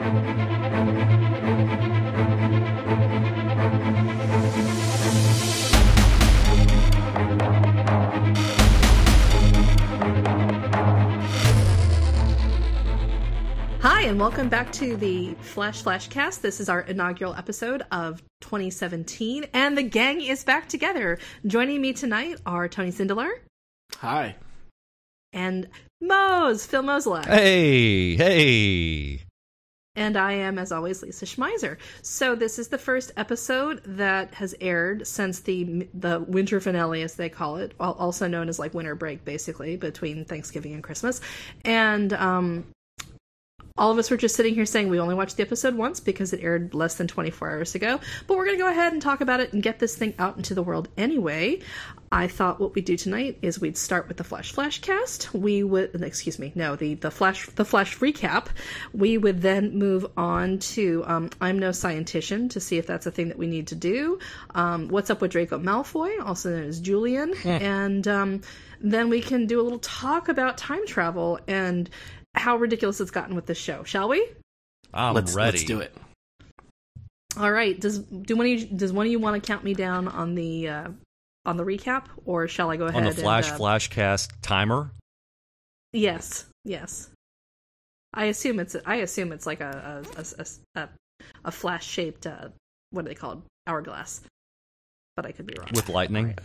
Hi, and welcome back to the Flash Flashcast. This is our inaugural episode of 2017, and the gang is back together. Joining me tonight are Tony Sindelar Hi. and Moze, Phil Mozolak. Hey, hey. And I am, as always, Lisa Schmeiser. So this is the first episode that has aired since the the winter finale, as they call it, also known as like winter break, basically between Thanksgiving and Christmas. And um, all of us were just sitting here saying we only watched the episode once because it aired less than 24 hours ago. But we're going to go ahead and talk about it and get this thing out into the world anyway. I thought what we'd do tonight is we'd start with the Flash Flashcast. We would, excuse me, no, the the Flash the Flash recap. We would then move on to um, I'm no scientician to see if that's a thing that we need to do. Um, What's up with Draco Malfoy, also known as Julian, and um, then we can do a little talk about time travel and how ridiculous it's gotten with this show. Shall we? I'm let's ready. let's do it. All right. Does do one of you does one of you want to count me down on the uh, on the recap, or shall I go ahead On the Flash and, uh, Flashcast timer. Yes, yes. I assume it's I assume it's like a a a, a, a flash shaped uh, what are they called hourglass, but I could be wrong. with lightning.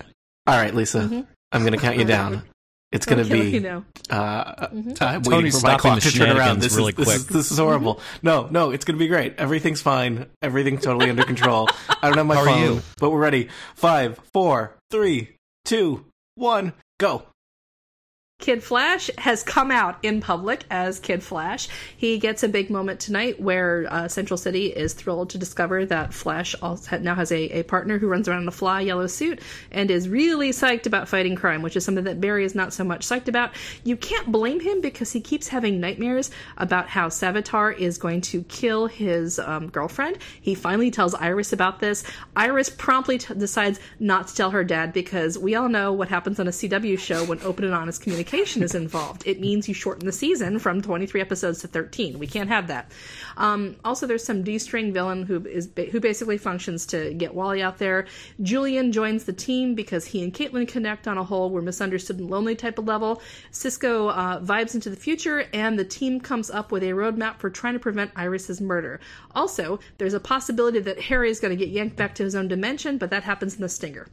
All right, Lisa. Mhm. I'm going to count you down. It's going to be. me know. Uh, Mhm. I'm Tony's waiting for my clock to turn around. This really is, this is this is horrible. Mm-hmm. No, no, it's going to be great. Everything's fine. Everything's totally under control. I don't have my How are phone, you? but we're ready. Five, four, three, two, one, go. Kid Flash has come out in public as Kid Flash. He gets a big moment tonight where uh, Central City is thrilled to discover that Flash now has a, a partner who runs around in a fly yellow suit and is really psyched about fighting crime, which is something that Barry is not so much psyched about. You can't blame him because he keeps having nightmares about how Savitar is going to kill his um, girlfriend. He finally tells Iris about this. Iris promptly t- decides not to tell her dad because we all know what happens on a CW show when open and honest communication is involved. It means you shorten the season from 23 episodes to 13. We can't have that. Um, also, there's some D-string villain who is who basically functions to get Wally out there. Julian joins the team because he and Caitlin connect on a whole we're misunderstood and lonely type of level. Cisco uh, vibes into the future, and the team comes up with a roadmap for trying to prevent Iris's murder. Also, there's a possibility that Harry is going to get yanked back to his own dimension, but that happens in the stinger.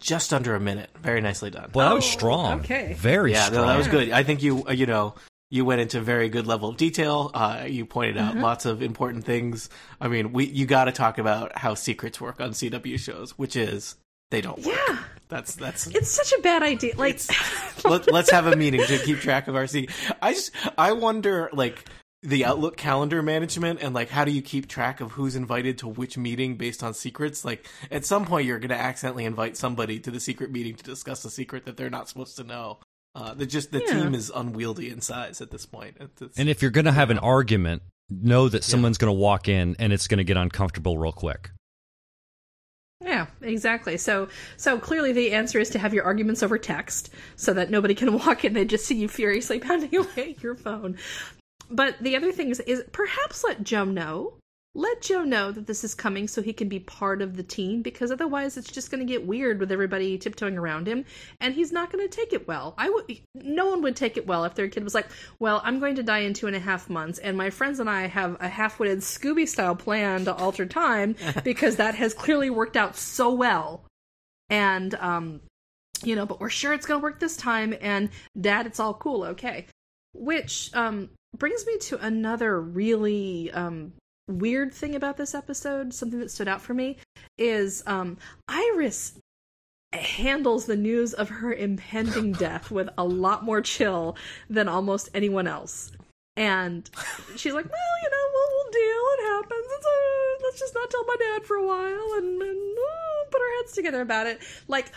Just under a minute. Very nicely done. Well, that was Oh, strong. okay. Very yeah, strong. no, that was good. I think you, uh, you know, you went into very good level of detail. Uh, you pointed out Mm-hmm. lots of important things. I mean, we you got to talk about how secrets work on CW shows, which is they don't work. Yeah. That's that's. It's such a bad idea. Like, Let, let's have a meeting to keep track of our secret. I just I wonder like the Outlook calendar management and like how do you keep track of who's invited to which meeting based on secrets? Like at some point you're going to accidentally invite somebody to the secret meeting to discuss a secret that they're not supposed to know. Uh, the just the Yeah. team is unwieldy in size at this point. It's- And if you're going to have an argument, know that someone's going to walk in and it's going to get uncomfortable real quick. Yeah, exactly. So so clearly the answer is to have your arguments over text so that nobody can walk in and just see you furiously pounding away at your phone. But the other thing is, is perhaps let Joe know. Let Joe know that this is coming so he can be part of the team because otherwise it's just going to get weird with everybody tiptoeing around him and he's not going to take it well. I would no one would take it well if their kid was like, "Well, I'm going to die in two and a half months and my friends and I have a half-witted Scooby style plan to alter time because that has clearly worked out so well." And um you know, but we're sure it's going to work this time and dad it's all cool, okay. Which um brings me to another really um weird thing about this episode, something that stood out for me is um Iris handles the news of her impending death with a lot more chill than almost anyone else. And she's like, "Well, you know, we'll, we'll deal. It happens. It's uh, let's just not tell my dad for a while and, and uh, put our heads together about it." Like,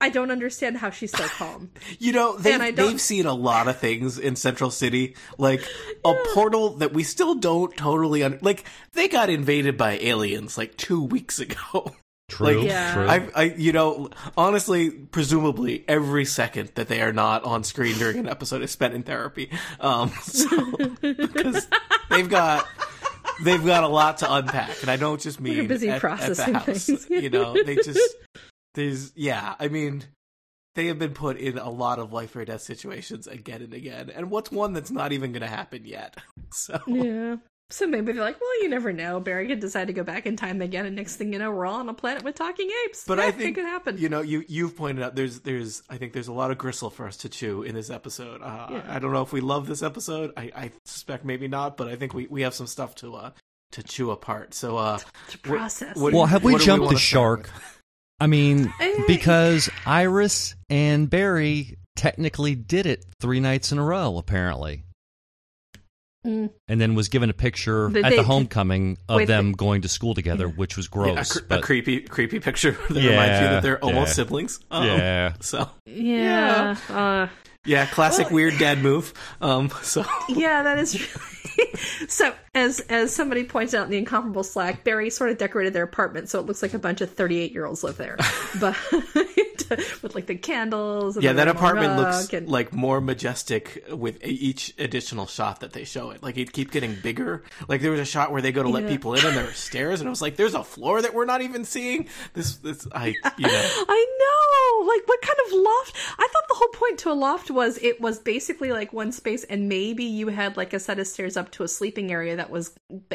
I don't understand how she's so calm. You know, they've, And I they've seen a lot of things in Central City, like a portal that we still don't totally un- like. They got invaded by aliens like two weeks ago. True. Like, Yeah. True. I, I, you know, honestly, presumably every second that they are not on screen during an episode is spent in therapy. Um, so because they've got they've got a lot to unpack, and I don't just mean They're busy at, at processing the house. things. you know, they just there's yeah. I mean, they have been put in a lot of life or death situations again and again, and what's one that's not even going to happen yet? So Yeah. So maybe they're like, well, you never know. Barry could decide to go back in time again, and next thing you know, we're all on a planet with talking apes. But Yeah, I it think could happen. You know, you you've pointed out there's there's I think there's a lot of gristle for us to chew in this episode. Uh, Yeah. I don't know if we love this episode. I, I suspect maybe not, but I think we, we have some stuff to uh to chew apart. So uh, to process. what- well, have we jumped wanna the shark? With? I mean, because Iris and Barry technically did it three nights in a row, apparently. Mm. And then was given a picture They- at they- the homecoming of wait, them they- going to school together, which was Yeah, a, gross. cre- a creepy creepy picture that reminds you that they're almost yeah. siblings. Um, yeah. So Yeah. Uh, yeah, classic Well- weird dad move. Um. So yeah, that is really. so, as as somebody points out in the incomparable Slack, Barry sort of decorated their apartment so it looks like a bunch of thirty eight year olds live there, but with like the candles. And yeah, the that apartment looks and- like more majestic with each additional shot that they show it. Like it keeps getting bigger. Like there was a shot where they go to let people in and there are stairs, and I was like, "There's a floor that we're not even seeing." This, this, I, you know, I know. Like, what kind of loft? I thought the whole point to a loft was it was basically like one space, and maybe you had like a set of stairs up to a sleeping area that was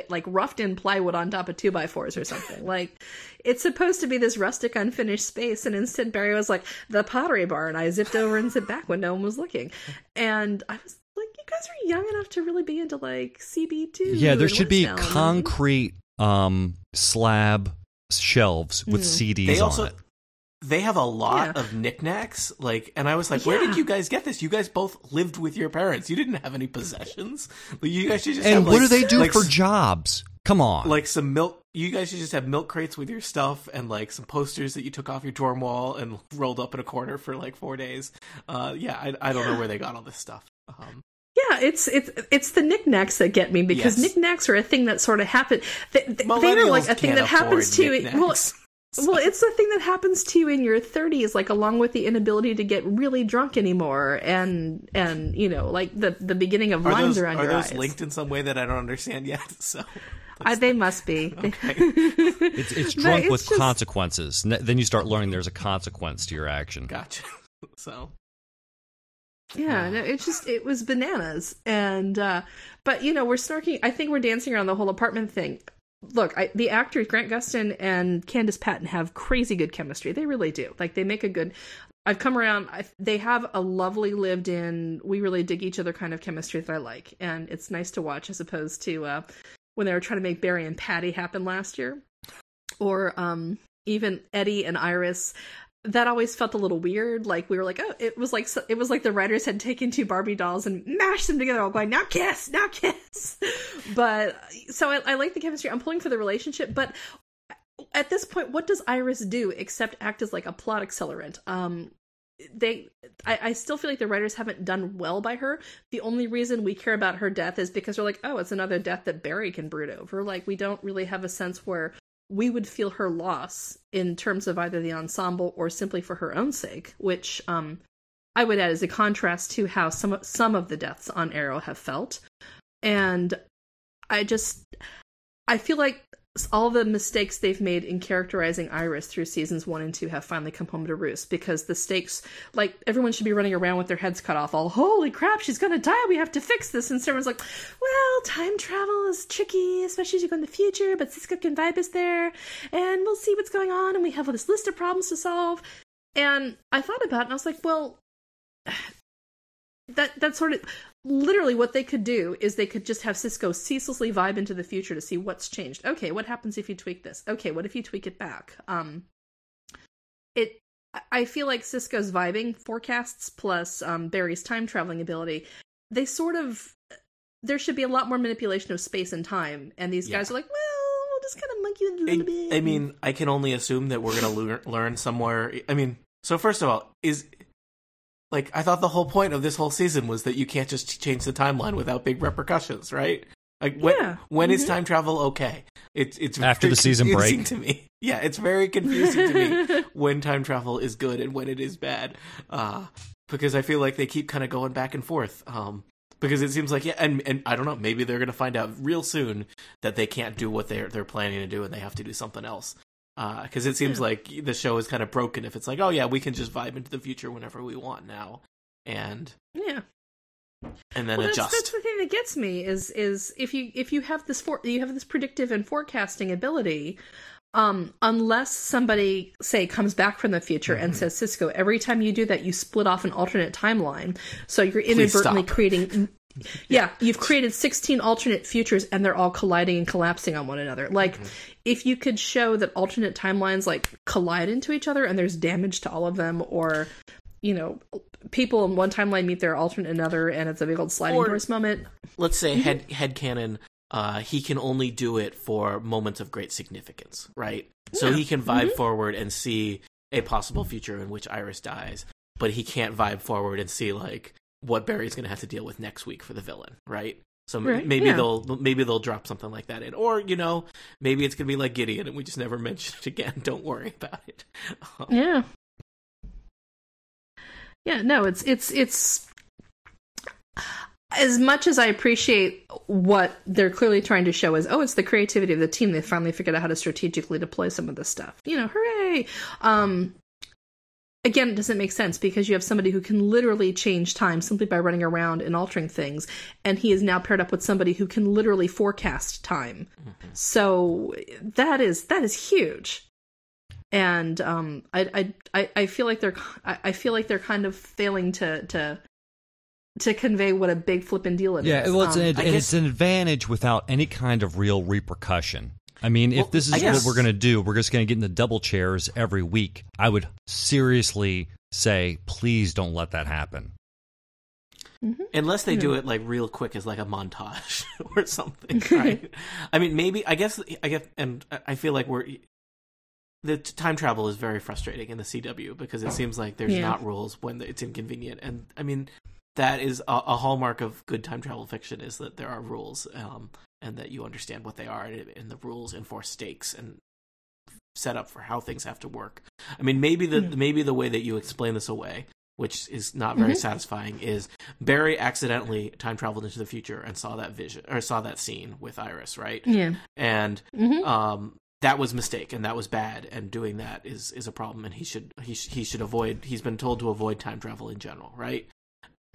like roughed in plywood on top of two by fours or something. like, it's supposed to be this rustic, unfinished space, and instead Barry was like the pottery barn. I zipped over and zipped back when no one was looking, and I was like, you guys are young enough to really be into like CB two. Yeah, there should be concrete. concrete um, slab shelves with CDs they also on it. They have a lot Yeah. of knickknacks. Like, and I was like, "Where did you guys get this? You guys both lived with your parents. You didn't have any possessions. Like, you guys should just And have, what like, do they do like, for jobs? Come on. like some milk. You guys should just have milk crates with your stuff and like some posters that you took off your dorm wall and rolled up in a corner for like four days. Uh, yeah, I, I don't know where they got all this stuff. Um, Yeah, it's it's it's the knickknacks that get me because Yes. knicknacks are a thing that sort of happen. They, they, they are millennials like a thing can't that happens afford to you. Well, knickknacks. Well, it's the thing that happens to you in your 30s, like along with the inability to get really drunk anymore, and and you know, like the the beginning of are lines those, around are your those eyes. linked in some way that I don't understand yet? So I, they must be. it's it's drunk it's with just- consequences. Then you start learning there's a consequence to your action. gotcha. So Yeah, no, it's just it was bananas, and uh but you know we're snarking. I think we're dancing around the whole apartment thing. Look, I, the actors Grant Gustin and Candice Patton have crazy good chemistry. They really do. Like they make a good. I've come around. I, they have a lovely lived-in. We really dig each other kind of chemistry that I like, and it's nice to watch as opposed to uh when they were trying to make Barry and Patty happen last year, or um even Eddie and Iris that always felt a little weird. Like we were like, oh, it was like it was like the writers had taken two Barbie dolls and mashed them together, all going now kiss, now kiss. But so I, I like the chemistry. I'm pulling for the relationship, but at this point, what does Iris do except act as like a plot accelerant? Um, they, I, I still feel like the writers haven't done well by her. The only reason we care about her death is because we're like, oh, it's another death that Barry can brood over. Like we don't really have a sense where we would feel her loss in terms of either the ensemble or simply for her own sake, which um, I would add as a contrast to how some some of the deaths on Arrow have felt. And I just I feel like all the mistakes they've made in characterizing Iris through seasons one and two have finally come home to roost because the stakes, like everyone should be running around with their heads cut off, all holy crap, she's gonna die, we have to fix this, and everyone's like, well, time travel is tricky, especially as you go in the future, but Cisco can vibe us there, and we'll see what's going on, and we have all this list of problems to solve. And I thought about it, and I was like, well, that that sort of literally what they could do is they could just have Cisco ceaselessly vibe into the future to see what's changed. Okay, what happens if you tweak this? Okay, what if you tweak it back? Um it I feel like Cisco's vibing forecasts plus um Barry's time traveling ability, they sort of there should be a lot more manipulation of space and time and these guys are like, well, we'll just kind of monkey with it a little bit. I, mean, I can only assume that we're gonna learn somewhere. I mean, so first of all, is like I thought the whole point of this whole season was that you can't just change the timeline without big repercussions, right? Like when Yeah. when is Mhm. time travel okay? It's it's After very the season confusing break. to me. Yeah, it's very confusing to me when time travel is good and when it is bad. Uh, because I feel like they keep kind of going back and forth. Um, because it seems like yeah, and and I don't know, maybe they're gonna find out real soon that they can't do what they're they're planning to do and they have to do something else. Because it seems like the show is kind of broken if it's like, oh yeah, we can just vibe into the future whenever we want now, and Yeah. and then well, that's, adjust. that's the thing that gets me is is if you if you have this for you have this predictive and forecasting ability um unless somebody say comes back from the future and Mm-hmm. says cisco every time you do that you split off an alternate timeline so you're inadvertently creating yeah you've created 16 alternate futures and they're all colliding and collapsing on one another like Mm-hmm. If you could show that alternate timelines like collide into each other and there's damage to all of them or you know people in one timeline meet their alternate another and it's a big old sliding Or- doors moment. let's say head head canon uh he can only do it for moments of great significance right? So Yeah. he can vibe forward and see a possible future in which iris dies but he can't vibe forward and see like what barry's gonna have to deal with next week for the villain right so Right, maybe yeah. they'll maybe they'll drop something like that in or you know maybe it's gonna be like gideon and we just never mention it again don't worry about it Um, Yeah. Yeah, no, it's it's it's as much as I appreciate what they're clearly trying to show is oh it's the creativity of the team they finally figured out how to strategically deploy some of this stuff. You know, hooray. Um again it doesn't make sense because you have somebody who can literally change time simply by running around and altering things and he is now paired up with somebody who can literally forecast time. So that is that is huge and um, I, I- I I feel like they're I I feel like they're kind of failing to to to convey what a big flippin' deal it is. Yeah, well, it's, Um, an, I and guess- it's an advantage without any kind of real repercussion. I mean, Well, if this is I what we're going to do, we're just going to get in the double chairs every week. I would seriously say, please don't let that happen. Unless they do it like real quick as like a montage or something, right? I mean, maybe I guess I guess, and I feel like we're the time travel is very frustrating in the CW because it seems like there's Yeah. not rules when it's inconvenient, and I mean that is a, a hallmark of good time travel fiction is that there are rules, um, and that you understand what they are, and, and the rules enforce stakes and set up for how things have to work. I mean, maybe the Yeah. maybe the way that you explain this away, which is not very Mhm. satisfying, is Barry accidentally time traveled into the future and saw that vision or saw that scene with Iris, right? yeah. And hmm um, that was a mistake and that was bad, and doing that is is a problem, and he should he sh- he should avoid. He's been told to avoid time travel in general, right?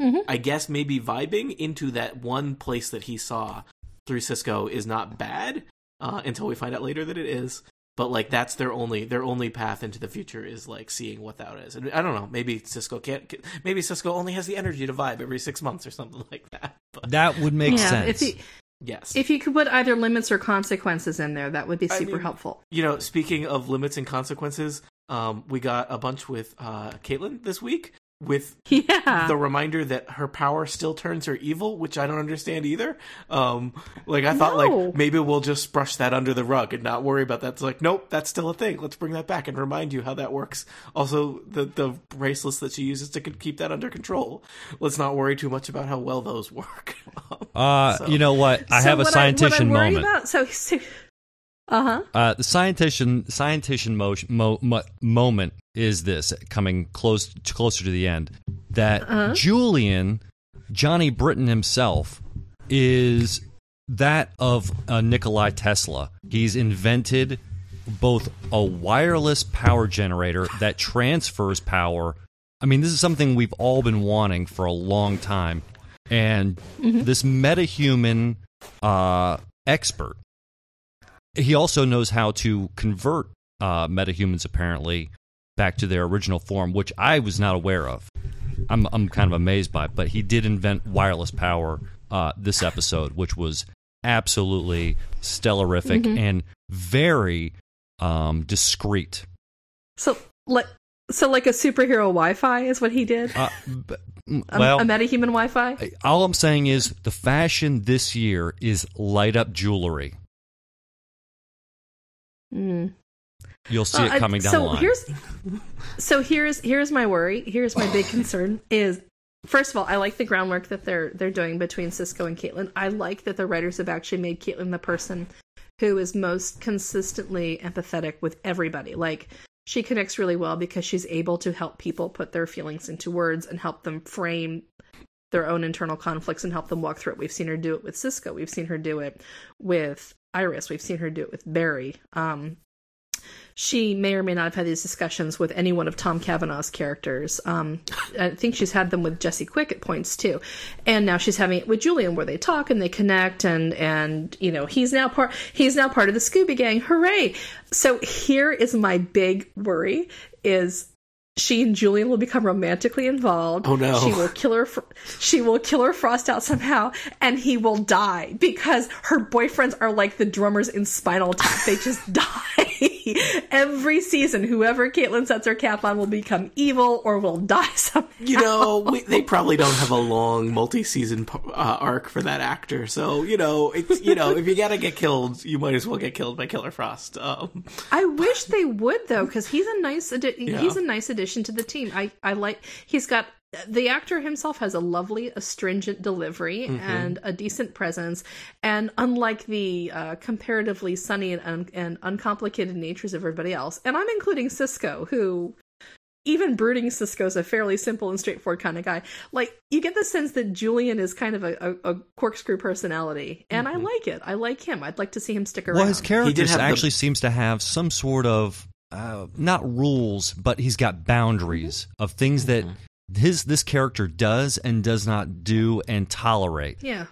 Mhm. I guess maybe vibing into that one place that he saw through Cisco is not bad uh, until we find out later that it is. But like that's their only their only path into the future is like seeing what that is. And I don't know. Maybe Cisco can't. Maybe Cisco only has the energy to vibe every six months or something like that. But That would make yeah. sense. If you yes, if you could put either limits or consequences in there, that would be I super mean- helpful. you know, speaking of limits and consequences, um, we got a bunch with uh, Caitlin this week with Yeah. the reminder that her power still turns her evil, which I don't understand either. Um, like I thought, No. like maybe we'll just brush that under the rug and not worry about that. It's like, nope, that's still a thing. Let's bring that back and remind you how that works. Also, the the bracelets that she uses to keep that under control. Let's not worry too much about how well those work. uh, So- you know what? I So have a what I- what scientician I moment. About, so, so uh huh. Uh, the scientician scientician mo- mo- mo- moment is this coming close closer to the end that Uh-huh. Julian Johnny Britton himself is that of uh, Nikolai Tesla. He's invented both a wireless power generator that transfers power. I mean, this is something we've all been wanting for a long time, and this metahuman uh, expert he also knows how to convert uh, metahumans apparently back to their original form, which I was not aware of. I'm I'm kind of amazed by, it, but he did invent wireless power uh, this episode, which was absolutely stellarific and very um, discreet. So like so like a superhero Wi-Fi is what he did. Uh, mm, A, well, a metahuman Wi-Fi. all I'm saying is the fashion this year is light up jewelry. Mm. You'll see Well, it I- coming down so the line. here's so here's here's my worry. Here's my big concern is first of all, I like the groundwork that they're they're doing between Cisco and Caitlin. I like that the writers have actually made Caitlin the person who is most consistently empathetic with everybody. Like she connects really well because she's able to help people put their feelings into words and help them frame their own internal conflicts and help them walk through it. We've seen her do it with Cisco. We've seen her do it with Iris. We've seen her do it with Barry. Um, she may or may not have had these discussions with any one of Tom Cavanagh's characters. Um, I think she's had them with Jesse Quick at points too, and now she's having it with Julian, where they talk and they connect, and and you know he's now part he's now part of the Scooby Gang. Hooray! So here is my big worry: is she and Julian will become romantically involved. Oh no! She will kill her. She will kill her Frost out somehow, and he will die because her boyfriends are like the drummers in Spinal Tap. They just die every season. Whoever Caitlin sets her cap on will become evil or will die somehow. You know, we, they probably don't have a long multi-season uh, arc for that actor. So you know, it's you know, if you gotta get killed, you might as well get killed by Killer Frost. Um, I wish they would though, because he's a nice. Adi- yeah. He's a nice addition to the team. I I like. He's got the actor himself has a lovely astringent delivery mm-hmm. and a decent presence. And unlike the uh, comparatively sunny and, un- and uncomplicated natures of everybody else and i'm including cisco who even brooding cisco's a fairly simple and straightforward kind of guy. Like you get the sense that julian is kind of a, a, a corkscrew personality and mm-hmm. i like it. I like him. I'd like to see him stick around well his character actually the... seems to have some sort of uh, not rules, but he's got boundaries of things that mm-hmm his this character does and does not do and tolerate. Yeah.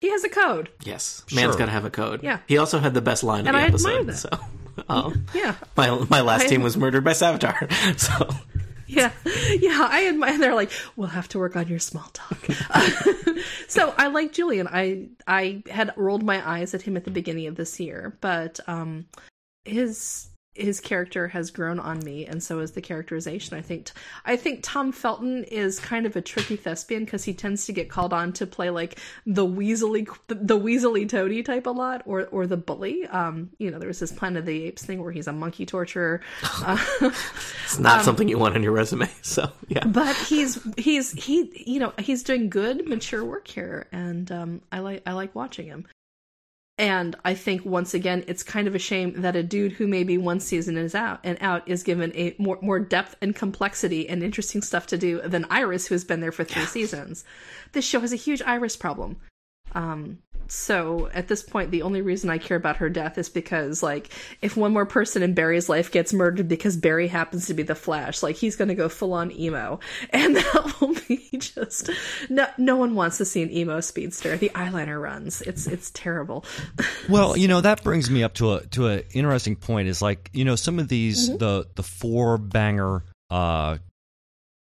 He has a code. Yes, man's sure. got to have a code. Yeah, he also had the best line and of the I episode. That. So, um, yeah, my my last I, team was murdered by Savitar. So, yeah, yeah, I admire. They're like, we'll have to work on your small talk. so I like Julian. I I had rolled my eyes at him at the beginning of this year, but um, his his character has grown on me and so is the characterization i think i think tom felton is kind of a tricky thespian because he tends to get called on to play like the weaselly the weaselly toady type a lot or or the bully. Um you know there was this planet of the apes thing where he's a monkey torturer. Uh, it's not um, something you want on your resume so yeah. But he's he's he you know he's doing good mature work here and um i like i like watching him and I think once again, it's kind of a shame that a dude who maybe one season is out and out is given a more more depth and complexity and interesting stuff to do than Iris, who's been there for three seasons. This show has a huge Iris problem. Um, so at this point, the only reason I care about her death is because, like, if one more person in Barry's life gets murdered because Barry happens to be the Flash, like, he's going to go full on emo, and that will be just no. No one wants to see an emo speedster. The eyeliner runs. It's it's terrible. well, you know that brings me up to a to an interesting point. Is like you know some of these mm-hmm. the the four banger uh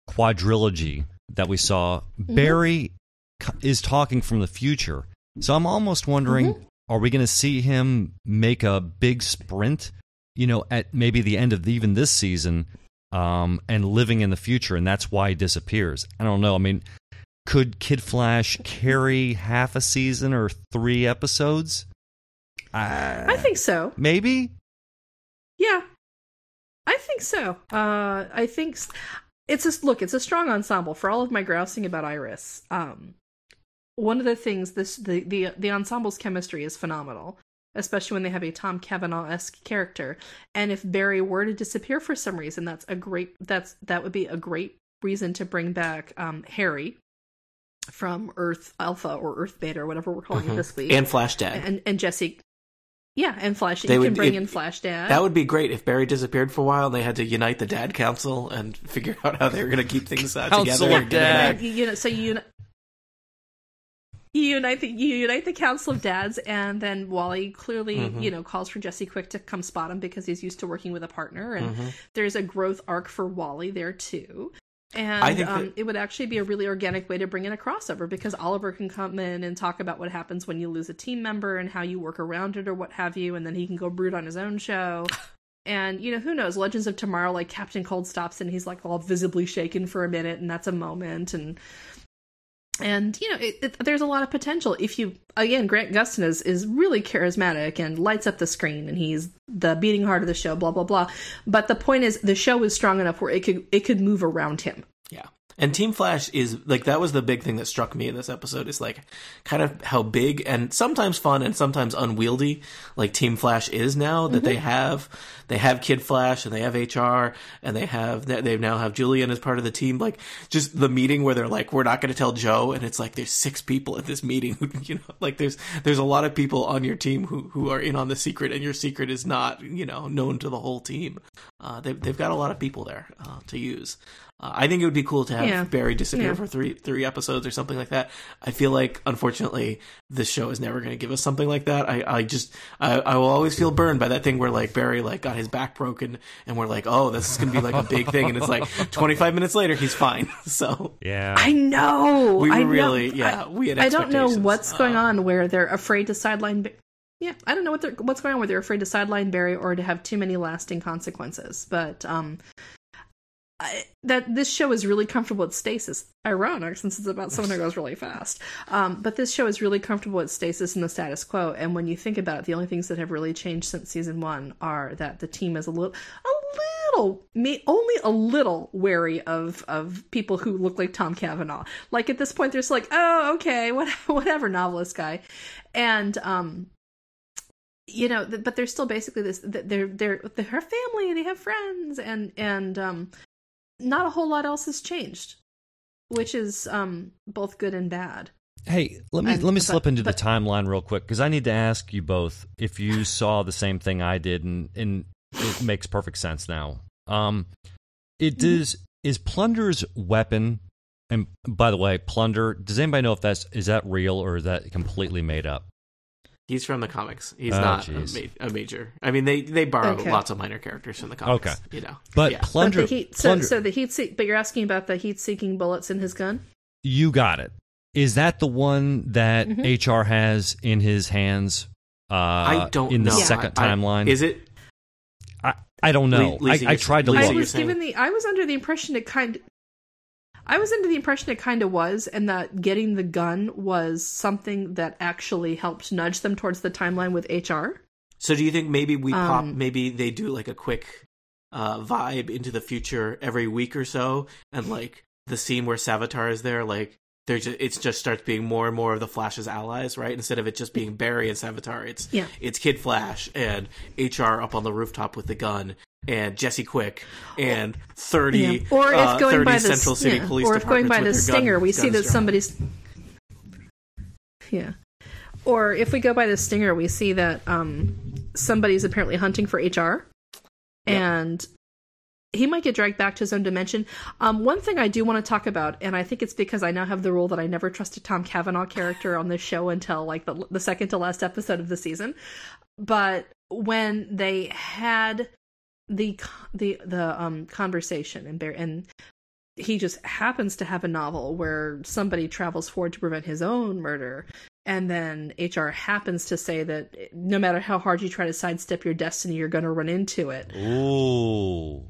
quadrilogy that we saw. Mm-hmm. Barry is talking from the future so I'm almost wondering mm-hmm. are we going to see him make a big sprint, you know, at maybe the end of even this season um, and living in the future, and that's why he disappears? I don't know. I mean, could Kid Flash carry half a season or three episodes? Uh, I think so. Maybe? Yeah. I think so. Uh, I think it's a look. It's a strong ensemble. For all of my grousing about Iris, um, one of the things this the the the ensemble's chemistry is phenomenal especially when they have a Tom Cavanagh-esque character. And if Barry were to disappear for some reason, that's a great that's that would be a great reason to bring back um, Harry from Earth Alpha or Earth Beta or whatever we're calling mm-hmm. it this week, and Flash Dad, and and Jesse. Yeah, and Flash. They you would, can bring it, in Flash Dad. That would be great if Barry disappeared for a while. and They had to unite the Dad Council and figure out how they were going to keep things uh, together. Dad. You know, so you you unite the you unite the council of dads and then wally clearly mm-hmm. you know calls for jesse quick to come spot him because he's used to working with a partner and mm-hmm. there's a growth arc for wally there too and um, that... it would actually be a really organic way to bring in a crossover because oliver can come in and talk about what happens when you lose a team member and how you work around it or what have you and then he can go brood on his own show and you know who knows legends of tomorrow like captain cold stops and he's like all visibly shaken for a minute and that's a moment and and you know it, it, there's a lot of potential if you again grant gustin is, is really charismatic and lights up the screen and he's the beating heart of the show blah blah blah. But the point is the show is strong enough where it could it could move around him. Yeah And Team Flash is like that was the big thing that struck me in this episode is like kind of how big and sometimes fun and sometimes unwieldy like Team Flash is now that Mm-hmm. they have. They have Kid Flash and they have HR and they have they now have Julian as part of the team. Like just the meeting where they're like we're not going to tell Joe and it's like there's six people at this meeting you know like there's there's a lot of people on your team who who are in on the secret and your secret is not you know known to the whole team. Uh, they've, they've got a lot of people there uh, to use uh, I think it would be cool to have Yeah. Barry disappear Yeah. for three three episodes or something like that. I feel like unfortunately this show is never going to give us something like that. I, I just I, I will always feel burned by that thing where like Barry like got his back broken and we're like oh this is going to be like a big thing and it's like 25 minutes later he's fine. So Yeah. I know. We were I know. really- yeah, I, we had I don't know expectations. what's going Uh, on where they're afraid to sideline. Ba- yeah, I don't know what they're, what's going on where they're afraid to sideline Barry or to have too many lasting consequences. But um, I, that this show is really comfortable with stasis. Ironic, since it's about someone who goes really fast. Um, but this show is really comfortable with stasis and the status quo. And when you think about it, the only things that have really changed since season one are that the team is a little, a little, me only a little wary of of people who look like Tom Cavanagh. Like at this point, they're just like, oh, okay, what, whatever, novelist guy, and um, you know, but they're still basically this. They're they're they're her family. They have friends, and and um, not a whole lot else has changed, which is um both good and bad. Hey, let me And- let me but- slip into but- the timeline real quick because I need to ask you both if you saw the same thing I did, and and it makes perfect sense now. Um, it Mm-hmm. does is Plunder's weapon, and by the way, Plunder. Does anybody know if that's is that real or is that completely made up? He's from the comics. He's Oh, not a, ma- a major. I mean they they borrow Okay. lots of minor characters from the comics. Okay. you know. But yeah. Plunder, but the heat, so, Plunder, so the heat seek, but you're asking about the heat seeking bullets in his gun. you got it. Is that the one that Mm-hmm. HR has in his hands? Uh, I don't in the know. second I- I- timeline. Is it? I, I don't know. Lisa, I, I tried to Lisa, I look. you're was given the I was under the impression it kind I was under the impression it kind of was and that getting the gun was something that actually helped nudge them towards the timeline with HR. So do you think maybe we pop Um, maybe they do like a quick uh vibe into the future every week or so and like the scene where Savitar is there like just it just starts being more and more of the Flash's allies, right? Instead of it just being Barry and Savitar, it's Yeah. it's Kid Flash and HR up on the rooftop with the gun and Jesse Quick and 30 Yeah. Or if uh, going 30 by the Central City yeah. Police or if going by the their gun- stinger, we see that drawn. somebody's yeah. Or if we go by the stinger, we see that um somebody's apparently hunting for HR, and he might get dragged back to his own dimension. Um, one thing I do want to talk about, and I think it's because I now have the rule that I never trust a Tom Cavanagh character on this show until like the the second to last episode of the season. But when they had the the the um conversation and bear and he just happens to have a novel where somebody travels forward to prevent his own murder and then hr happens to say that no matter how hard you try to sidestep your destiny you're going to run into it Ooh.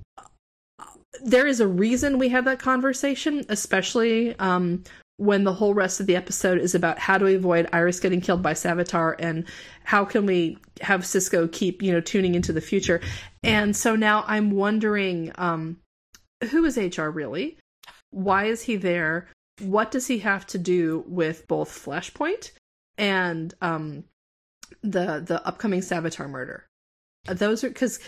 there is a reason we have that conversation especially um when the whole rest of the episode is about how do we avoid Iris getting killed by Savitar and how can we have Cisco keep, you know, tuning into the future. And so now I'm wondering um who is HR really? Why is he there? What does he have to do with both Flashpoint and um the the upcoming Savitar murder? Those are cuz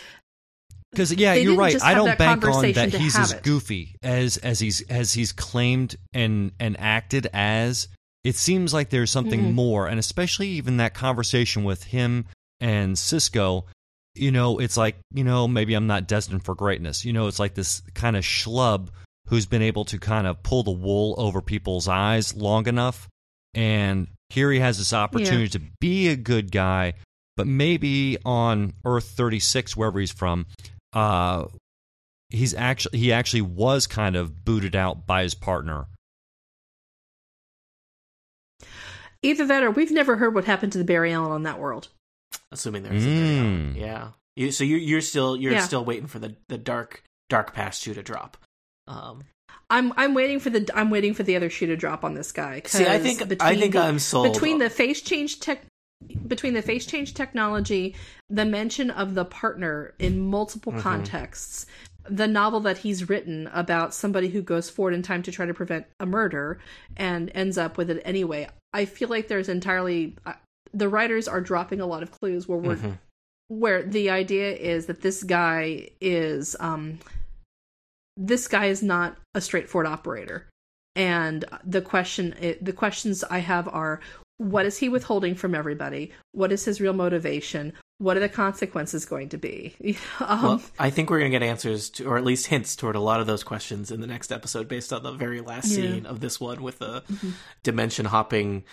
Because yeah, They you're right. I don't bank on that he's as it. goofy as as he's as he's claimed and and acted as. It seems like there's something Mm-mm. more, and especially even that conversation with him and Cisco. You know, it's like you know maybe I'm not destined for greatness. You know, it's like this kind of schlub who's been able to kind of pull the wool over people's eyes long enough, and here he has this opportunity to be a good guy, but maybe on Earth 36, wherever he's from, uh, he's actually he actually was kind of booted out by his partner. either that or we've never heard what happened to the Barry Allen on that world. assuming there's a Barry Allen. Mm. Yeah. You, so you you're still you're Yeah. still waiting for the the dark dark past shoe to drop. Um I'm I'm waiting for the I'm waiting for the other shoe to drop on this guy. 'cause See, I think- I think the- I'm sold. between the face change tech between the face change technology, the mention of the partner in multiple Mm-hmm. contexts, the novel that he's written about somebody who goes forward in time to try to prevent a murder and ends up with it anyway. I feel like there's entirely uh, the writers are dropping a lot of clues where we're Mhm. where the idea is that this guy is um this guy is not a straightforward operator and the question the questions i have are what is he withholding from everybody what is his real motivation what are the consequences going to be um, Well, I think we're going to get answers to, or at least hints toward a lot of those questions in the next episode based on the very last Yeah. Mm-hmm. scene of this one with the dimension hopping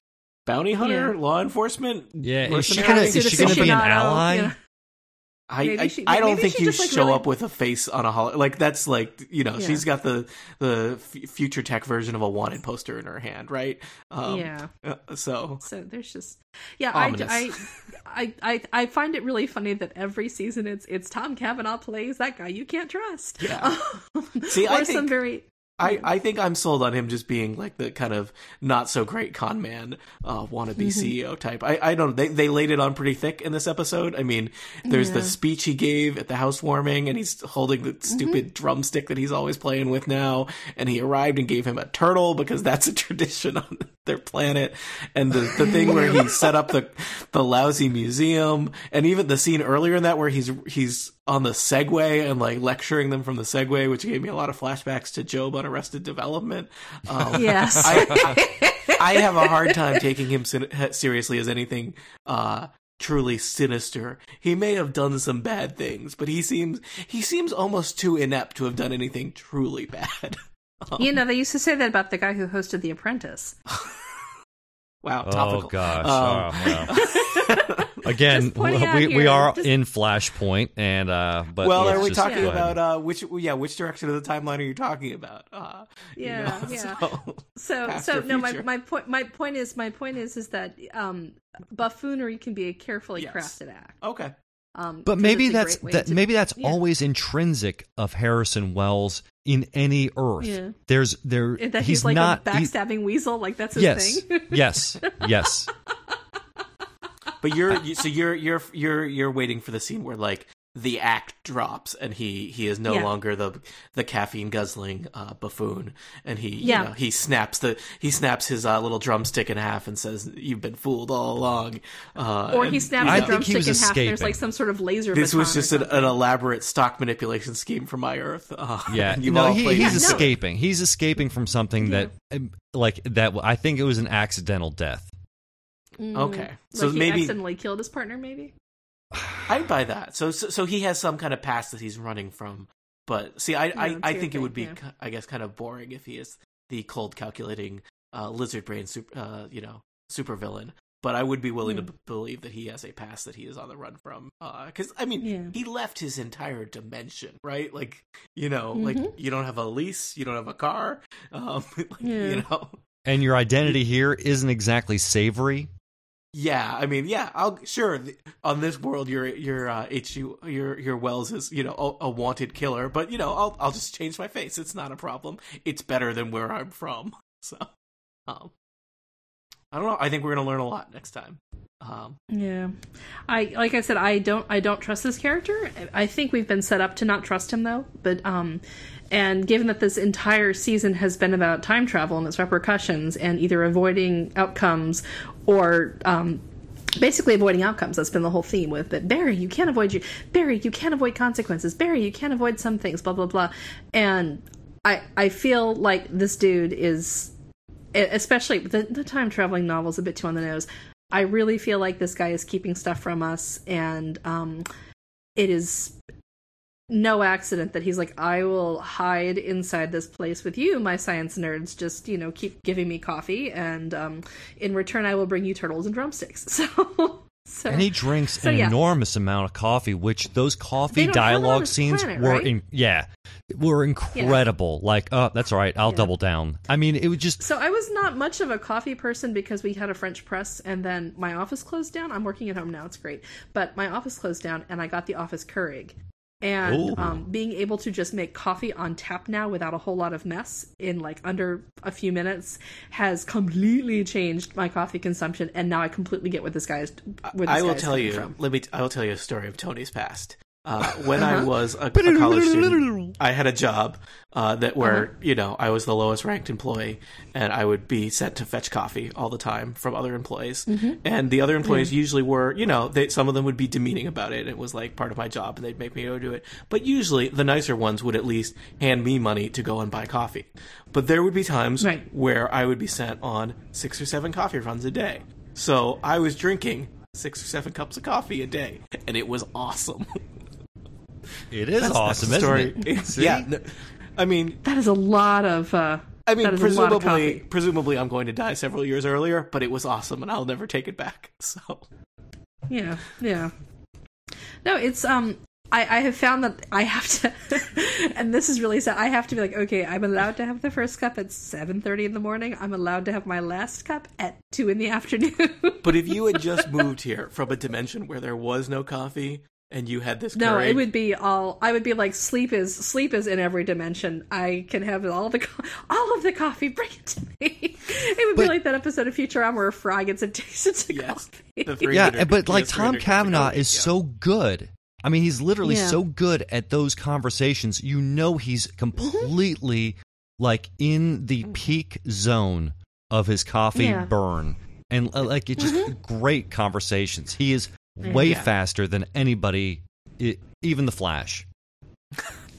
bounty hunter, Yeah. law enforcement. Yeah, is she mercenary. gonna- is she gonna be an ally? you know. I, Maybe I, she- I don't think you just, like, show really- up with a face on a hol like that's like you know Yeah. she's got the the f- future tech version of a wanted poster in her hand right um, yeah uh, so So there's just yeah, I, I, I I I find it really funny that every season it's it's Tom Cavanagh plays that guy you can't trust. Yeah. See, or I some think- very I, I think I'm sold on him just being like the kind of not so great con man uh, wannabe Mm-hmm. CEO type. I, I don't they they laid it on pretty thick in this episode. I mean, there's the speech he gave at the housewarming, and he's holding the stupid Mm-hmm. drumstick that he's always playing with now. And he arrived and gave him a turtle because that's a tradition on their planet. And the the thing where he set up the the lousy museum, and even the scene earlier in that where he's he's on the Segway and like lecturing them from the Segway, which gave me a lot of flashbacks to Gob on Arrested Development. Um, yes. I, I have a hard time taking him seriously as anything uh, truly sinister. He may have done some bad things, but he seems he seems almost too inept to have done anything truly bad. you know, they used to say that about the guy who hosted The Apprentice. wow, Oh gosh. Um, oh, well. Again, Just we, we are just- in Flashpoint, and uh, but well, are we talking go ahead. about uh, which? Yeah, which direction of the timeline are you talking about? Uh, you Yeah, know, yeah. so- So so no my, my point my point is my point is is that um buffoonery can be a carefully Yes. crafted act. okay. Um But 'cause maybe that's that. to- Maybe that's yeah. always intrinsic of Harrison Wells in any Earth. Yeah. There's there. that he's, he's like not. a he- backstabbing weasel, like that's his yes, thing. yes, yes. But you're so you're you're you're you're waiting for the scene where like the act drops and he he is no Yeah. longer the the caffeine guzzling uh, buffoon and he Yeah. you know, he snaps the he snaps his uh, little drumstick in half and says you've been fooled all along uh, or he snaps you I the think he drumstick was in half. and There's like some sort of laser. this was just an, an elaborate stock manipulation scheme from my earth uh, Yeah, you've no, he, he's into it. escaping. He's escaping from something that, um, like that. I think it was an accidental death. Mm. okay so like he maybe accidentally killed his partner, maybe. I'd buy that. So, so so he has some kind of past that he's running from. But see, I I, Yeah, I that's think it would be, thing, ki- I guess, kind of boring if he is the cold, calculating uh, lizard brain, super, uh, you know, supervillain. But I would be willing Yeah. to b- believe that he has a past that he is on the run from. Because I mean, Yeah. he left his entire dimension, right? Like, you know, Mhm. like you don't have a lease, you don't have a car, um, like, Yeah. you know. And your identity here isn't exactly savory. Yeah, I mean, yeah, I'll sure on this world your your uh, HU your your Wells is you know a, a wanted killer, but you know I'll I'll just change my face. It's not a problem. It's better than where I'm from. So, um, I don't know. I think we're gonna learn a lot next time. Um, Yeah, I like I said, I don't I don't trust this character. I think we've been set up to not trust him though. But um, and given that this entire season has been about time travel and its repercussions, and either avoiding outcomes or um. Basically, avoiding outcomes. That's been the whole theme with it. Barry, you can't avoid you. Barry, you can't avoid consequences. Barry, you can't avoid some things. Blah blah blah. And I I feel like this dude is especially the, the time traveling novel's a bit too on the nose. I really feel like this guy is keeping stuff from us, and um, it is no accident that he's like, I will hide inside this place with you, my science nerds. Just you know, keep giving me coffee, and um, in return, I will bring you turtles and drumsticks. So, so And he drinks So, an yeah. enormous amount of coffee, which those coffee They don't have it on dialogue scenes planet, were right? in, yeah, were incredible. Like, oh, that's all right, I'll Yeah. double down. I mean, it was just So I was not much of a coffee person because we had a French press and then my office closed down. I'm working at home now, it's great. But my office closed down and I got the office Keurig. And um, being able to just make coffee on tap now without a whole lot of mess in like under a few minutes has completely changed my coffee consumption. And now I completely get what this guy is. Where this I will tell you. From. Let me. I will tell you a story of Tony's past. Uh, when I was a, a college student, I had a job uh, that where you know I was the lowest ranked employee, and I would be sent to fetch coffee all the time from other employees. And the other employees usually were, you know, they, some of them would be demeaning about it. It was like part of my job, and they'd make me go do it. But usually, the nicer ones would at least hand me money to go and buy coffee. But there would be times Right. where I would be sent on six or seven coffee runs a day. So I was drinking six or seven cups of coffee a day, and it was awesome. It is That's awesome, the isn't it? It's- See? Yeah, no- I mean, That is a lot of. Uh, I mean, that is a lot of presumably, coffee. presumably, I'm going to die several years earlier, but it was awesome, and I'll never take it back. So, Yeah, yeah. No, it's um. I, I have found that I have to, and this is really sad. I have to be like, okay, I'm allowed to have the first cup at seven thirty in the morning. I'm allowed to have my last cup at two in the afternoon. but if you had just moved here from a dimension where there was no coffee, and you had this, no, Keurig, it would be all. I would be like, sleep is sleep is in every dimension. I can have all the co- all of the coffee. Bring it to me. It would be like that episode of Futurama where Fry gets addicted to Yes, coffee. the three Yeah, but like yes, Tom 300 Cavanagh is yeah. so good. I mean, he's literally Yeah. so good at those conversations. You know, he's mm-hmm. completely like in the mm-hmm. peak zone of his coffee Yeah. burn, and uh, like it's just mm-hmm. great conversations. He is Mm. way Yeah. faster than anybody, i even the Flash.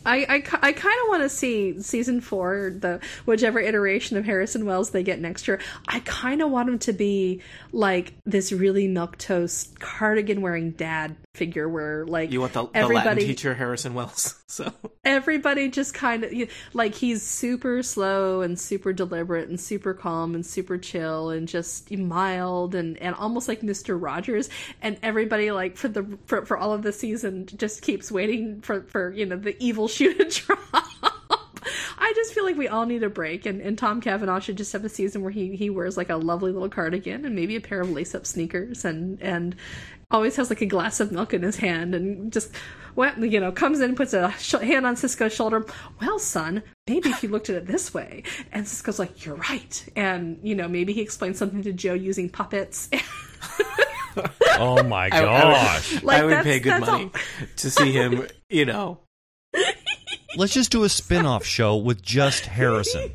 I, I, I kind of want to see season four, the whichever iteration of Harrison Wells they get next year. I kind of want him to be like this really milk toast cardigan wearing dad figure, where like You want the, the Latin teacher Harrison Wells? So everybody just kind of like he's super slow and super deliberate and super calm and super chill and just mild and and almost like Mr. Rogers and everybody like for the for, for all of the season just keeps waiting for for you know the evil shoe to drop. I just feel like we all need a break, and, and Tom Cavanagh should just have a season where he, he wears like a lovely little cardigan and maybe a pair of lace up sneakers and and always has like a glass of milk in his hand and just well, you know comes in puts a sh- hand on Cisco's shoulder. Well, son, maybe if you looked at it this way, and Cisco's like, "You're right," and you know maybe he explains something to Joe using puppets. Oh my I- I would- gosh! Like, I would pay good money all. to see him. You know, Let's just do a spin-off show with just Harrison.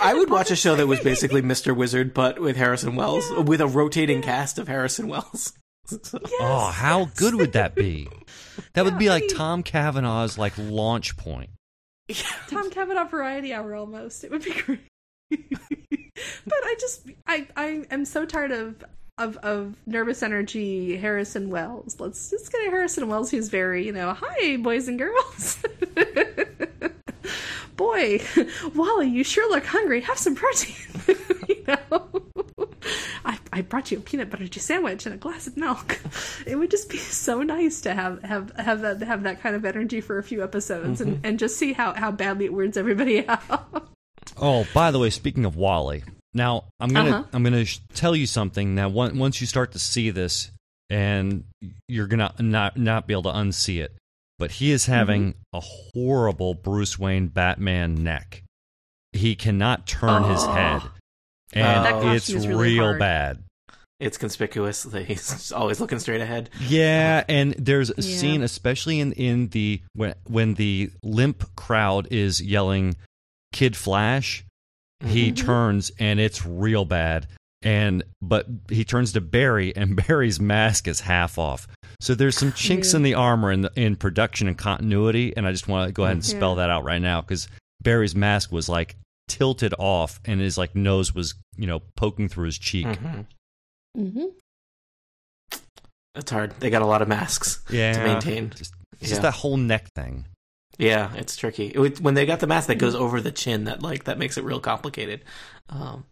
I would watch a show that was basically Mr. Wizard, but with Harrison Wells, with a rotating cast of Harrison Wells. So- Oh, how good would that be? That would be like I mean- Tom Cavanagh's like launch point. Tom Cavanagh Variety Hour almost. It would be great. but I just I I am so tired of of of nervous energy Harrison Wells. Let's just get a Harrison Wells who's very, you know, hi boys and girls. Boy, Wally, you sure look hungry. Have some protein. you know. I, I brought you a peanut butter sandwich and a glass of milk. It would just be so nice to have have have that have that kind of energy for a few episodes and, mm-hmm. and just see how, how badly it weirds everybody out. Oh, by the way, speaking of Wally, now I'm gonna Uh-huh. I'm gonna sh- tell you something. Now, on- once you start to see this, and you're gonna not not be able to unsee it, but he is having a horrible Bruce Wayne Batman neck. He cannot turn his Oh. head, That and it's really real hard. bad. It's conspicuous that he's always looking straight ahead. Yeah, and there's a Yeah. scene, especially in in the when when the limp crowd is yelling "Kid Flash," he turns and it's real bad. And but he turns to Barry, and Barry's mask is half off. So there's some chinks Yeah. in the armor in the, in production and continuity, and I just want to go ahead and spell Yeah. that out right now because Barry's mask was like tilted off, and his like nose was you know poking through his cheek. Mhm. Mm-hmm. It's hard. They got a lot of masks Yeah, to maintain. Just, it's Yeah. just that whole neck thing. Yeah, it's tricky. It, when they got the mask that goes over the chin, that like that makes it real complicated. Um,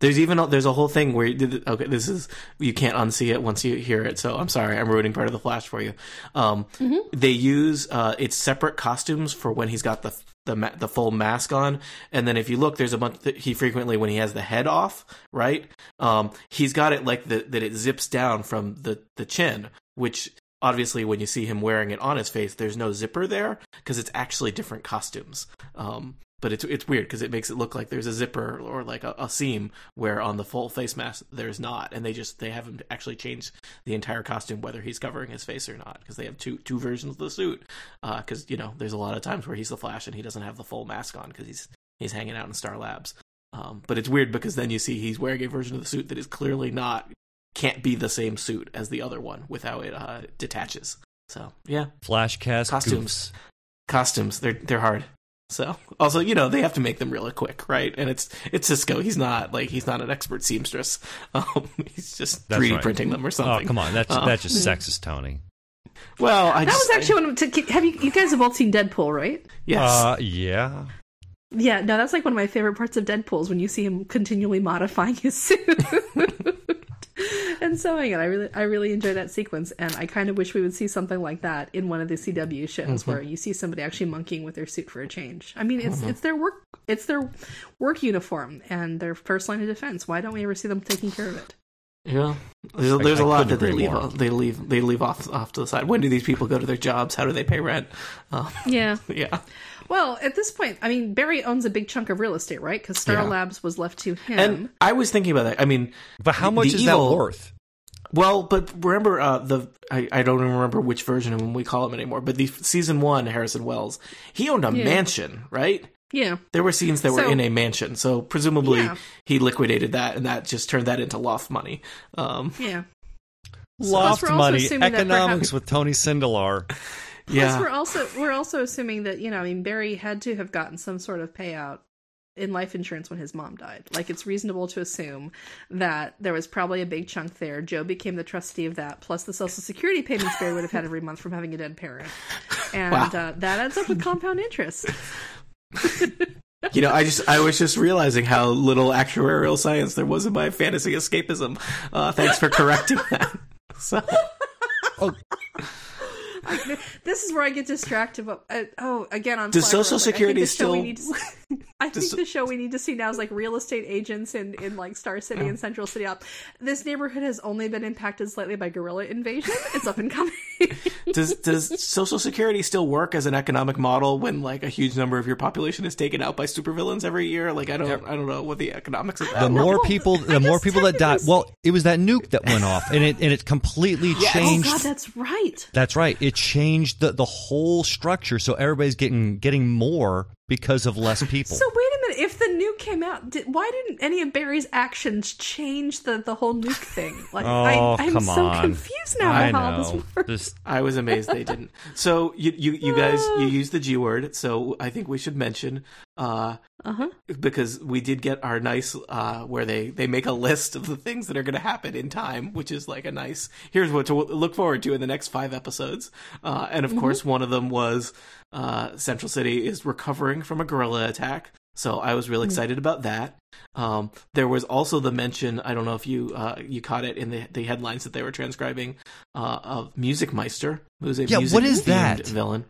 there's even a, there's a whole thing where you, okay, this is you can't unsee it once you hear it. So I'm sorry, I'm ruining part of the flash for you. Um, They use uh, it's separate costumes for when he's got the the ma- the full mask on, and then if you look, there's a bunch that he frequently when he has the head off, right? Um, he's got it like the, that it zips down from the the chin, which obviously when you see him wearing it on his face there's no zipper there because it's actually different costumes um, but it's it's weird because it makes it look like there's a zipper or like a, a, seam where on the full face mask there's not, and they just they haven't actually changed the entire costume whether he's covering his face or not because they have two two versions of the suit because uh, you know there's a lot of times where he's the Flash and he doesn't have the full mask on because he's he's hanging out in Star Labs. Um, but it's weird because then you see he's wearing a version of the suit that is clearly not can't be the same suit as the other one without it uh, detaches. So yeah, Flashcast costumes, goofs. costumes they're they're hard. So also, you know, they have to make them really quick, right? And it's it's Cisco. He's not like he's not an expert seamstress. Um, he's just 3D right. printing them or something. Oh come on, that's Uh, that's just sexist, Tony. Well, I That just was actually one of to, have you you guys have all seen Deadpool, right? yes. Uh, yeah. Yeah, no, that's like one of my favorite parts of Deadpool is when you see him continually modifying his suit and sewing it. I really, I really enjoy that sequence, and I kind of wish we would see something like that in one of the CW shows where you see somebody actually monkeying with their suit for a change. I mean, it's it's their work, it's their work uniform and their first line of defense. Why don't we ever see them taking care of it? yeah, there's, there's I a lot couldn't that they leave. off- They leave. They leave off off to the side. When do these people go to their jobs? How do they pay rent? Uh, Yeah. yeah. Well, at this point, I mean, Barry owns a big chunk of real estate, right? Because Star Yeah. Labs was left to him. And I was thinking about that. I mean, But how much is evil- that worth? Well, but remember uh, the I, I don't even remember which version of him we call him anymore. But the season one Harrison Wells, he owned a Yeah. mansion, right? yeah. There were scenes that were So- in a mansion, so presumably Yeah. he liquidated that, and that just turned that into loft money. Um, Yeah. Loft we're money, economics perhaps- with Tony Sindelar. Plus, yeah, we're also we're also assuming that you know, I mean, Barry had to have gotten some sort of payout in life insurance when his mom died. Like, it's reasonable to assume that there was probably a big chunk there. Joe became the trustee of that, plus the Social Security payments Barry would have had every month from having a dead parent, and Wow. uh, that adds up with compound interest. you know, I just I was just realizing how little actuarial science there was in my fantasy escapism. Uh, thanks for correcting that. So this is where I get distracted. But uh, oh, again on Does Social like, I think Security still- to- I think the show we need to see now is like real estate agents in in like Star City and Central City. Up, this neighborhood has only been impacted slightly by gorilla invasion. It's up and coming. does does Social Security still work as an economic model when like a huge number of your population is taken out by supervillains every year? Like I don't I don't know what the economics of that. The were. more Well, people, I the more people that die. Well, it was that nuke that went off, and it and it completely oh changed. God, that's right. That's right. It changed the the whole structure, so everybody's getting getting more because of less people. So wait a minute. If the nuke came out, did, why didn't any of Barry's actions change the the whole nuke thing? Like oh, I, I'm come so on! confused now I how this know. works. This- I was amazed they didn't. So you you you guys you used the G word, so I think we should mention uh Uh huh. because we did get our nice uh where they they make a list of the things that are going to happen in time, which is like a nice here's what to look forward to in the next 5 episodes. Uh and of course one of them was uh Central City is recovering from a gorilla attack. So I was real excited about that. Um, there was also the mention. I don't know if you uh, you caught it in the, the headlines that they were transcribing uh, of Music Meister, who's a Yeah, music what is that? villain.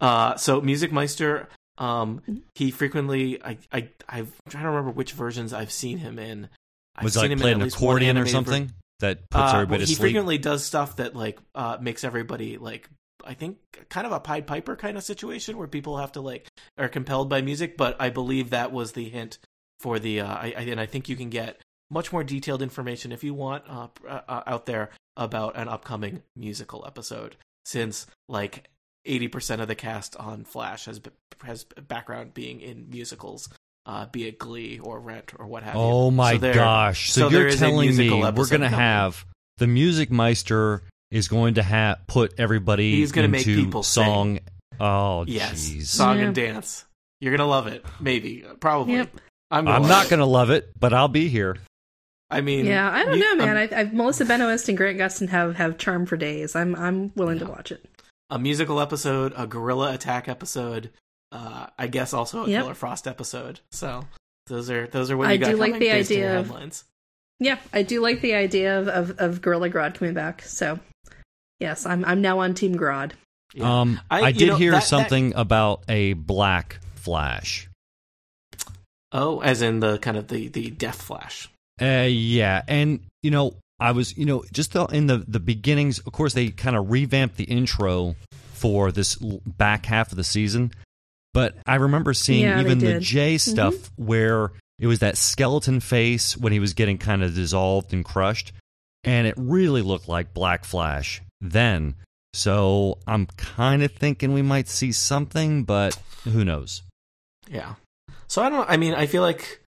Uh, so Music Meister, um, he frequently I I I'm trying to remember which versions I've seen him in. I've was it seen like him playing at an accordion or animated ver- something that puts uh, everybody well, to he sleep? frequently does stuff that like uh, makes everybody like I think kind of a Pied Piper kind of situation where people have to like are compelled by music. But I believe that was the hint for the uh, I, I and I think you can get much more detailed information if you want uh, uh, uh, out there about an upcoming musical episode since like 80% of the cast on Flash has has background being in musicals uh, be it Glee or Rent or what have you. Oh my So there- gosh! So, so you're telling me we're going to have the Music Meister is going to have put everybody He's gonna make into people sing. song. Oh, Yes, jeez. song Yeah. and dance. You're gonna love it. Maybe, probably. Yep. I'm. Gonna I'm not it. going to love it, but I'll be here. I mean, Yeah, I don't you- know, man. A, I, I've Melissa Benoist and Grant Gustin have have charm for days. I'm I'm willing to watch it. a musical episode, a gorilla attack episode. Uh, I guess also a Yep. Killer Frost episode. So those are those are what I got do like the idea of- headlines. Yeah, I do like the idea of of, of Gorilla Grodd coming back. So yes, I'm I'm now on Team Grodd. Yeah. Um, I- I, did know, hear that- that- something about a black Flash. Oh, as in the kind of the the Death Flash. Uh, yeah, and you know, I was, you know, just the, in the the beginnings. Of course, they kind of revamped the intro for this back half of the season. But I remember seeing Yeah, even the did. Mm-hmm. Stuff where it was that skeleton face when he was getting kind of dissolved and crushed, and it really looked like Black Flash then. So I'm kind of thinking we might see something, but who knows? Yeah. So I don't. I mean, I feel like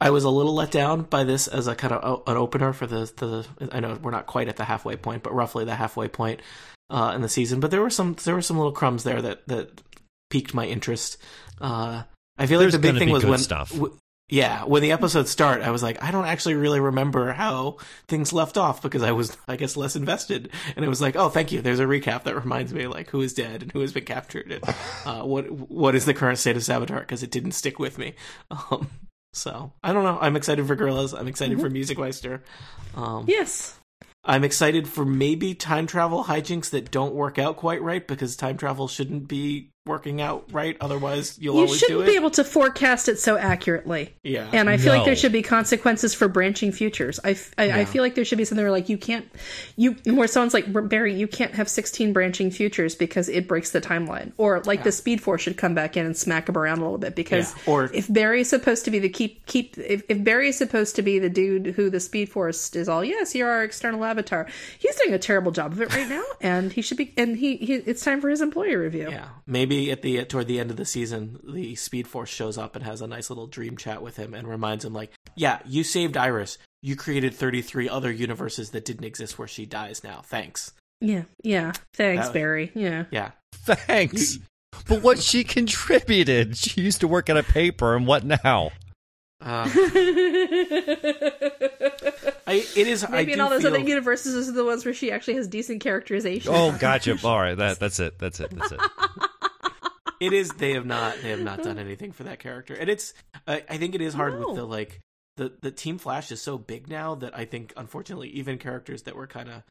I was a little let down by this as a kind of an opener for the the. I know we're not quite at the halfway point, but roughly the halfway point uh, in the season. But there were some there were some little crumbs there that that piqued my interest. Uh, I feel There's like the big thing was when stuff. w- yeah, when the episodes start, I was like, I don't actually really remember how things left off because I was, I guess, less invested. And it was like, oh, thank you. There's a recap that reminds me like who is dead and who has been captured and uh, what what is the current state of Savitar because it didn't stick with me. Um, so I don't know. I'm excited for Gorillas. I'm excited for Music Meister. Um, Yes. I'm excited for maybe time travel hijinks that don't work out quite right because time travel shouldn't be working out right. Otherwise, you'll You always shouldn't it. be able to forecast it so accurately. yeah. And I feel like there should be consequences for branching futures. I Yeah. feel like there should be something where like you can't, you where someone's like Barry, you can't have sixteen branching futures because it breaks the timeline. Or like the Speed Force should come back in and smack him around a little bit because Yeah. Or- if Barry's supposed to be the keep keep if, if Barry's supposed to be the dude who the Speed Force is all yes you're our external avatar, he's doing a terrible job of it right now, and he should be and he, he it's time for his employee review. Yeah, maybe at the toward the end of the season, the Speed Force shows up and has a nice little dream chat with him and reminds him, like, "Yeah, you saved Iris. You created thirty three other universes that didn't exist where she dies now. Thanks." yeah, yeah. Thanks, That- Barry. Yeah. Yeah, Thanks. But what she contributed, she used to work at a paper, and what now? uh, I, it is. I Maybe do in all those feel, other universes, those are the ones where she actually has decent characterization. Oh, gotcha. All right, that that's it. That's it. That's it. it is. They have not. They have not done anything for that character, and it's. I, I think it is hard No. with the like. The the Team Flash is so big now that I think, unfortunately, even characters that were kind of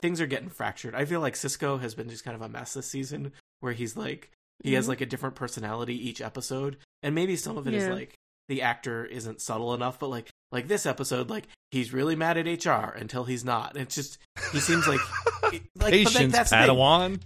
things are getting fractured. I feel like Cisco has been just kind of a mess this season, where he's like he has Mhm. like a different personality each episode, and maybe some of it is Yeah. like the actor isn't subtle enough, but like like this episode, like he's really mad at HR until he's not. It's just he seems like like but, like, Patience, that's the thing Padawan.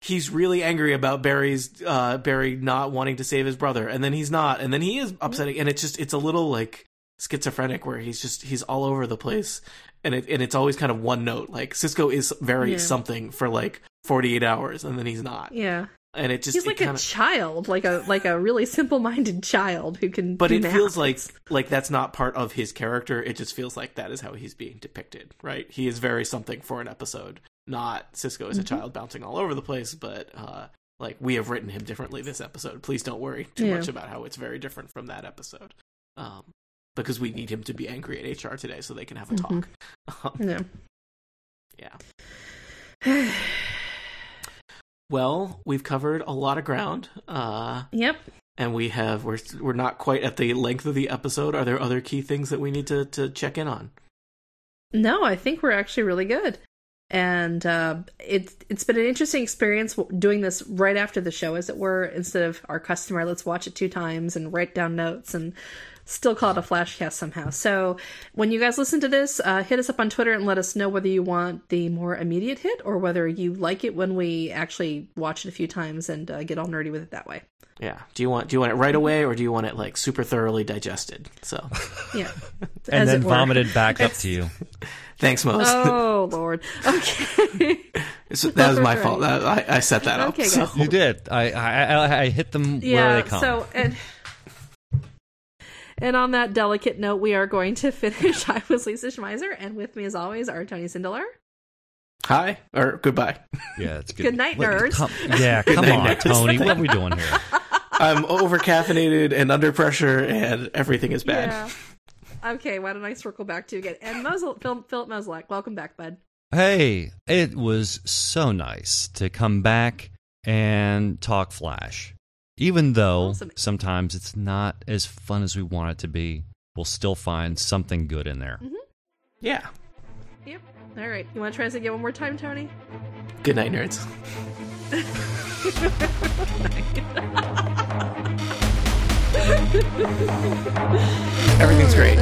He's really angry about Barry's uh Barry not wanting to save his brother. And then he's not. And then he is upsetting. And it's just it's a little like schizophrenic where he's just he's all over the place. And it and it's always kind of one note. Like Cisco is very Yeah. something for like 48 hours and then he's not. Yeah. and it just He's like kinda, a child, like a like a really simple-minded child who can. but it feels like like that's not part of his character. It just feels like that is how he's being depicted right? He is very something for an episode not Cisco as a Mhm. child bouncing all over the place but uh like we have written him differently this episode please don't worry too Yeah. much about how it's very different from that episode um because we need him to be angry at HR today so they can have a Mhm. talk um, no. yeah well we've covered a lot of ground uh yep. and we have we're we're not quite at the length of the episode are there other key things that we need to to check in on No, I think we're actually really good, and uh, it's it's been an interesting experience doing this right after the show, as it were, instead of our customer. let's watch it two times and write down notes and still call it a flashcast somehow. So when you guys listen to this, uh, hit us up on Twitter and let us know whether you want the more immediate hit or whether you like it when we actually watch it a few times and uh, get all nerdy with it that way. yeah do you want do you want it right away or do you want it like super thoroughly digested so Yeah, And then vomited back up to you. thanks most Oh Lord. Okay. So that was my Right. fault That- I, I set that up Okay, so. You did. I I, I, I hit them where they come. so and and on that delicate note we are going to finish i was lisa schmeiser and with me as always are tony sindelar hi or goodbye yeah, it's good. Good night, Look, nerds. come- yeah, come night, on, nerds. Tony. What are we doing here? i'm over caffeinated and under pressure and everything is bad yeah okay why don't i circle back to you again? And Muzzle, Phil, philip Mozolak, welcome back bud. Hey, it was so nice to come back and talk Flash. Even though Awesome. sometimes it's not as fun as we want it to be, we'll still find something good in there. Mm-hmm. yeah. Yep. All right. You want to try this again one more time tony? Good night nerds everything's great